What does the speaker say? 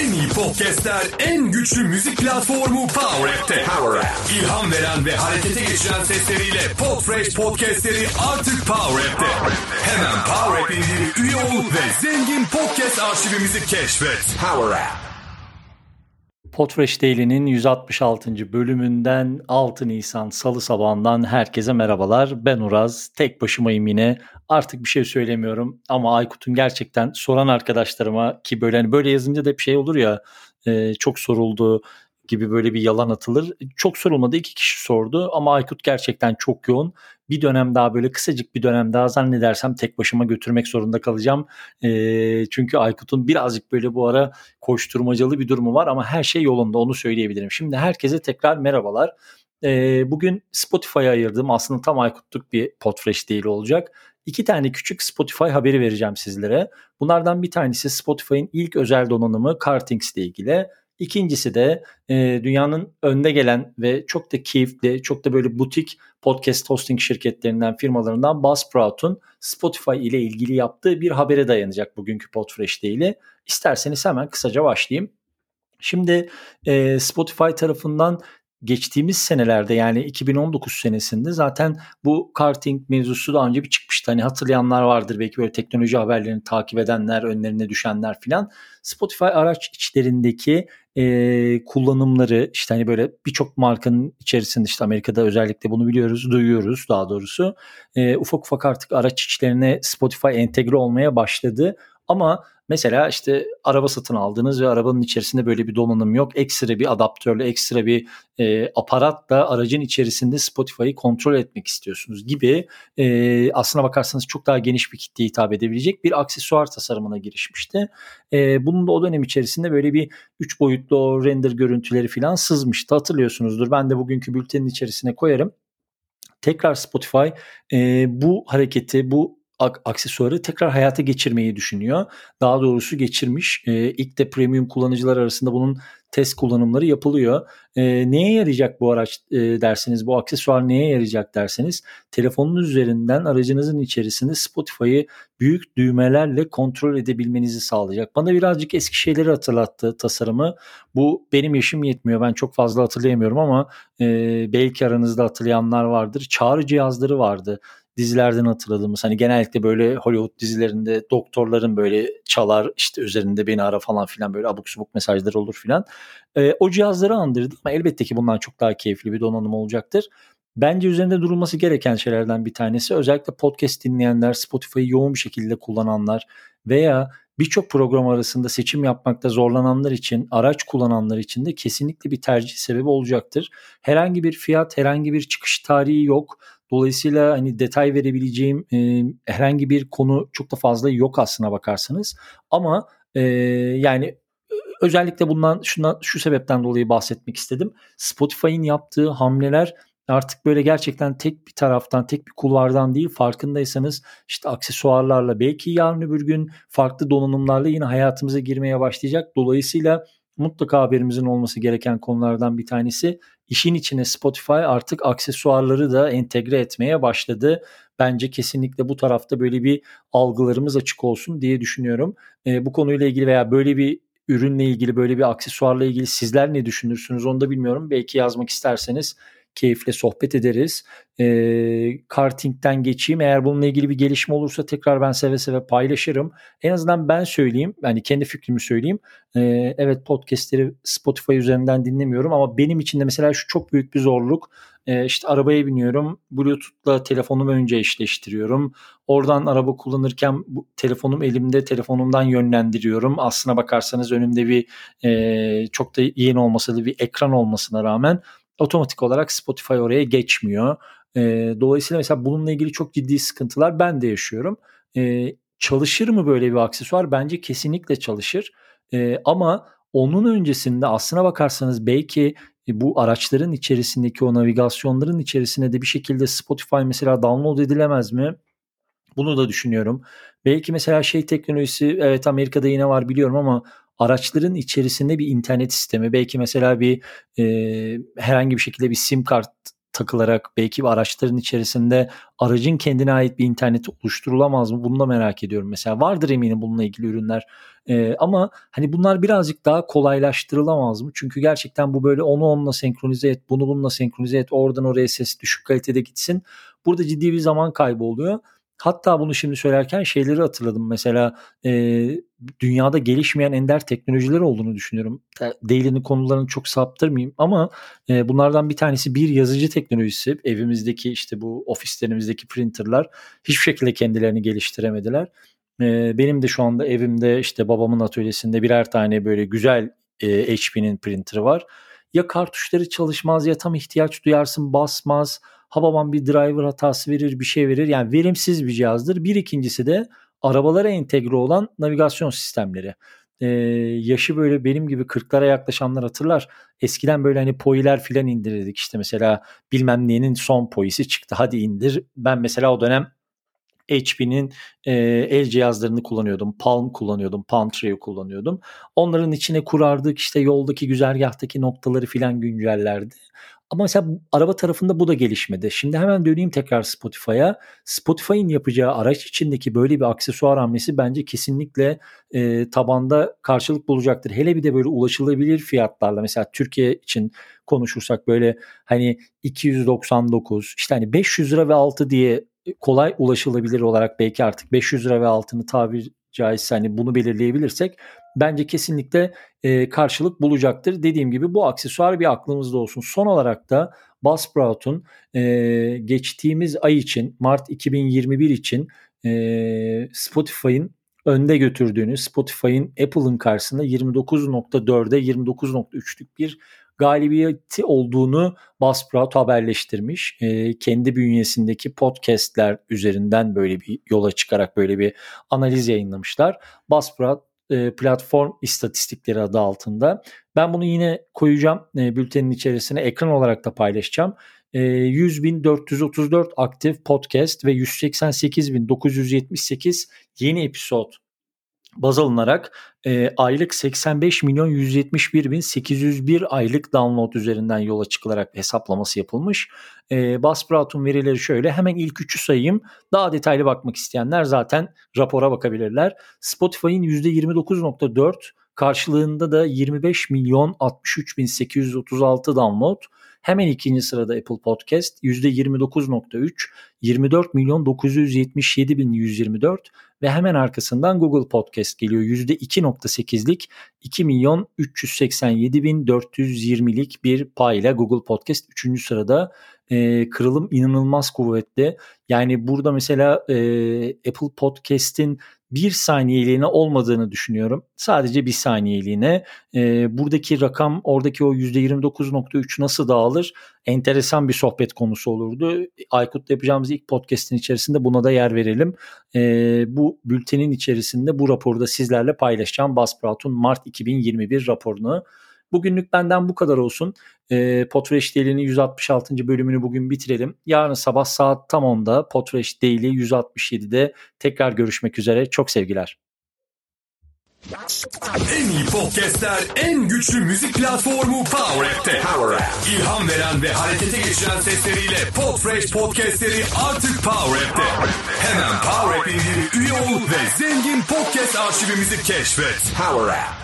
En iyi podcastler, en güçlü müzik platformu Power App'te. Power App. İlham veren ve harekete geçiren sesleriyle Podfresh podcastleri artık Power App'te. Hemen Power App indirip üye ol ve zengin podcast arşivimizi keşfet. Power App. Podfresh Daily'nin 166. bölümünden 6 Nisan Salı sabahından herkese merhabalar. Ben Uraz. Tek başımayım yine. Artık bir şey söylemiyorum ama Aykut'un gerçekten soran arkadaşlarıma ki böyle hani böyle yazınca da bir şey olur ya e, çok soruldu gibi böyle bir yalan atılır. Çok sorulmadı iki kişi sordu ama Aykut gerçekten çok yoğun. Bir dönem daha böyle kısacık bir dönem daha zannedersem tek başıma götürmek zorunda kalacağım. E, çünkü Aykut'un birazcık böyle bu ara koşturmacalı bir durumu var ama her şey yolunda onu söyleyebilirim. Şimdi herkese tekrar merhabalar. E, bugün Spotify'a ayırdım. Aslında tam Aykut'luk bir Podfresh değil olacak. İki tane küçük Spotify haberi vereceğim sizlere. Bunlardan bir tanesi Spotify'ın ilk özel donanımı Cartings ile ilgili. İkincisi de e, dünyanın önde gelen ve çok da keyifli, çok da böyle butik podcast hosting şirketlerinden, firmalarından Buzzsprout'un Spotify ile ilgili yaptığı bir habere dayanacak bugünkü Podfresh ile. İsterseniz hemen kısaca başlayayım. Şimdi e, Spotify tarafından geçtiğimiz senelerde yani 2019 senesinde zaten bu karting mevzusu daha önce bir çıkmıştı. Hani hatırlayanlar vardır belki böyle teknoloji haberlerini takip edenler, önlerine düşenler filan. Spotify araç içlerindeki e, kullanımları işte hani böyle birçok markanın içerisinde işte Amerika'da özellikle bunu biliyoruz, duyuyoruz daha doğrusu. E, ufak ufak artık araç içlerine Spotify entegre olmaya başladı. Ama Mesela işte araba satın aldınız ve arabanın içerisinde böyle bir donanım yok. Ekstra bir adaptörle, ekstra bir e, aparatla aracın içerisinde Spotify'ı kontrol etmek istiyorsunuz gibi e, aslına bakarsanız çok daha geniş bir kitleye hitap edebilecek bir aksesuar tasarımına girişmişti. E, bunun da o dönem içerisinde böyle bir 3 boyutlu render görüntüleri falan sızmıştı hatırlıyorsunuzdur. Ben de bugünkü bültenin içerisine koyarım tekrar Spotify e, bu hareketi, bu aksesuarı tekrar hayata geçirmeyi düşünüyor. Daha doğrusu geçirmiş. E, ilk de premium kullanıcılar arasında bunun test kullanımları yapılıyor. E, neye yarayacak bu araç e, derseniz, bu aksesuar neye yarayacak derseniz telefonunuz üzerinden aracınızın içerisinde Spotify'ı büyük düğmelerle kontrol edebilmenizi sağlayacak. Bana birazcık eski şeyleri hatırlattı tasarımı. Bu benim yaşım yetmiyor. Ben çok fazla hatırlayamıyorum ama e, belki aranızda hatırlayanlar vardır. Çağrı cihazları vardı dizilerden hatırladığımız hani genellikle böyle Hollywood dizilerinde doktorların böyle çalar işte üzerinde beni ara falan filan böyle abuk subuk mesajlar olur filan. E, o cihazları andırdı ama elbette ki bundan çok daha keyifli bir donanım olacaktır. Bence üzerinde durulması gereken şeylerden bir tanesi özellikle podcast dinleyenler, Spotify'ı yoğun bir şekilde kullananlar veya birçok program arasında seçim yapmakta zorlananlar için, araç kullananlar için de kesinlikle bir tercih sebebi olacaktır. Herhangi bir fiyat, herhangi bir çıkış tarihi yok. Dolayısıyla hani detay verebileceğim e, herhangi bir konu çok da fazla yok aslına bakarsanız. Ama e, yani özellikle bundan şundan şu sebepten dolayı bahsetmek istedim. Spotify'ın yaptığı hamleler artık böyle gerçekten tek bir taraftan, tek bir kulvardan değil farkındaysanız işte aksesuarlarla belki yarın öbür gün farklı donanımlarla yine hayatımıza girmeye başlayacak. Dolayısıyla mutlaka haberimizin olması gereken konulardan bir tanesi işin içine Spotify artık aksesuarları da entegre etmeye başladı. Bence kesinlikle bu tarafta böyle bir algılarımız açık olsun diye düşünüyorum. E, bu konuyla ilgili veya böyle bir ürünle ilgili böyle bir aksesuarla ilgili sizler ne düşünürsünüz onu da bilmiyorum. Belki yazmak isterseniz keyifle sohbet ederiz. E, kartingden geçeyim. Eğer bununla ilgili bir gelişme olursa tekrar ben seve seve paylaşırım. En azından ben söyleyeyim. Yani kendi fikrimi söyleyeyim. E, evet podcastleri Spotify üzerinden dinlemiyorum ama benim için de mesela şu çok büyük bir zorluk. E, işte arabaya biniyorum. Bluetooth'la telefonumu önce eşleştiriyorum. Oradan araba kullanırken bu, telefonum elimde telefonumdan yönlendiriyorum. Aslına bakarsanız önümde bir e, çok da yeni olmasa da bir ekran olmasına rağmen otomatik olarak Spotify oraya geçmiyor. E, dolayısıyla mesela bununla ilgili çok ciddi sıkıntılar ben de yaşıyorum. E, çalışır mı böyle bir aksesuar? Bence kesinlikle çalışır. E, ama onun öncesinde aslına bakarsanız belki bu araçların içerisindeki o navigasyonların içerisine de bir şekilde Spotify mesela download edilemez mi? Bunu da düşünüyorum. Belki mesela şey teknolojisi evet Amerika'da yine var biliyorum ama araçların içerisinde bir internet sistemi belki mesela bir e, herhangi bir şekilde bir sim kart takılarak belki araçların içerisinde aracın kendine ait bir interneti oluşturulamaz mı? Bunu da merak ediyorum. Mesela vardır eminim bununla ilgili ürünler. Ee, ama hani bunlar birazcık daha kolaylaştırılamaz mı? Çünkü gerçekten bu böyle onu onunla senkronize et, bunu bununla senkronize et, oradan oraya ses düşük kalitede gitsin. Burada ciddi bir zaman kaybı oluyor. Hatta bunu şimdi söylerken şeyleri hatırladım. Mesela e, dünyada gelişmeyen ender teknolojiler olduğunu düşünüyorum. Daily'nin konularını çok saptırmayayım ama e, bunlardan bir tanesi bir yazıcı teknolojisi. Evimizdeki işte bu ofislerimizdeki printerlar hiçbir şekilde kendilerini geliştiremediler. E, benim de şu anda evimde işte babamın atölyesinde birer tane böyle güzel e, HP'nin printerı var. Ya kartuşları çalışmaz ya tam ihtiyaç duyarsın basmaz Hababam bir driver hatası verir bir şey verir. Yani verimsiz bir cihazdır. Bir ikincisi de arabalara entegre olan navigasyon sistemleri. Ee, yaşı böyle benim gibi 40'lara yaklaşanlar hatırlar. Eskiden böyle hani poiler filan indirirdik. İşte mesela bilmem neyin son poisi çıktı hadi indir. Ben mesela o dönem HP'nin e, el cihazlarını kullanıyordum. Palm kullanıyordum. Palm Treo kullanıyordum. Onların içine kurardık işte yoldaki güzergahtaki noktaları filan güncellerdi. Ama mesela araba tarafında bu da gelişmedi. Şimdi hemen döneyim tekrar Spotify'a. Spotify'ın yapacağı araç içindeki böyle bir aksesuar hamlesi bence kesinlikle e, tabanda karşılık bulacaktır. Hele bir de böyle ulaşılabilir fiyatlarla mesela Türkiye için konuşursak böyle hani 299 işte hani 500 lira ve altı diye kolay ulaşılabilir olarak belki artık 500 lira ve altını tabir caizse hani bunu belirleyebilirsek bence kesinlikle e, karşılık bulacaktır. Dediğim gibi bu aksesuar bir aklımızda olsun. Son olarak da Buzzsprout'un e, geçtiğimiz ay için Mart 2021 için e, Spotify'ın önde götürdüğünü Spotify'ın Apple'ın karşısında 29.4'e 29.3'lük bir galibiyeti olduğunu Buzzsprout haberleştirmiş. E, kendi bünyesindeki podcastler üzerinden böyle bir yola çıkarak böyle bir analiz yayınlamışlar. Buzzsprout e, platform istatistikleri adı altında. Ben bunu yine koyacağım e, bültenin içerisine ekran olarak da paylaşacağım. E, 100.434 aktif podcast ve 188.978 yeni episod baz alınarak e, aylık 85 milyon 171 bin 801 aylık download üzerinden yola çıkılarak hesaplaması yapılmış. E, Buzzsprout'un verileri şöyle hemen ilk üçü sayayım. Daha detaylı bakmak isteyenler zaten rapora bakabilirler. Spotify'ın %29.4 karşılığında da 25 milyon 63 bin 836 download. Hemen ikinci sırada Apple Podcast %29.3, 24 milyon 977 bin 124 ve hemen arkasından Google Podcast geliyor. %2.8'lik 2 milyon 387 bin 420'lik bir payla Google Podcast 3. sırada e, kırılım inanılmaz kuvvetli. Yani burada mesela e, Apple Podcast'in bir saniyeliğine olmadığını düşünüyorum. Sadece bir saniyeliğine. E, buradaki rakam oradaki o %29.3 nasıl dağılır? Enteresan bir sohbet konusu olurdu. Aykut'la yapacağımız ilk podcast'in içerisinde buna da yer verelim. E, bu bültenin içerisinde bu raporu da sizlerle paylaşacağım. Buzzsprout'un Mart 2021 raporunu. Bugünlük benden bu kadar olsun. E, Potreş Daily'nin 166. bölümünü bugün bitirelim. Yarın sabah saat tam 10'da Potreş Daily 167'de tekrar görüşmek üzere. Çok sevgiler. En iyi podcastler, en güçlü müzik platformu Power App'te. Power App. İlham veren ve harekete geçiren sesleriyle Podfresh podcastleri artık Power App'te. Hemen Power App indir, üye ol ve zengin podcast arşivimizi keşfet. Power App.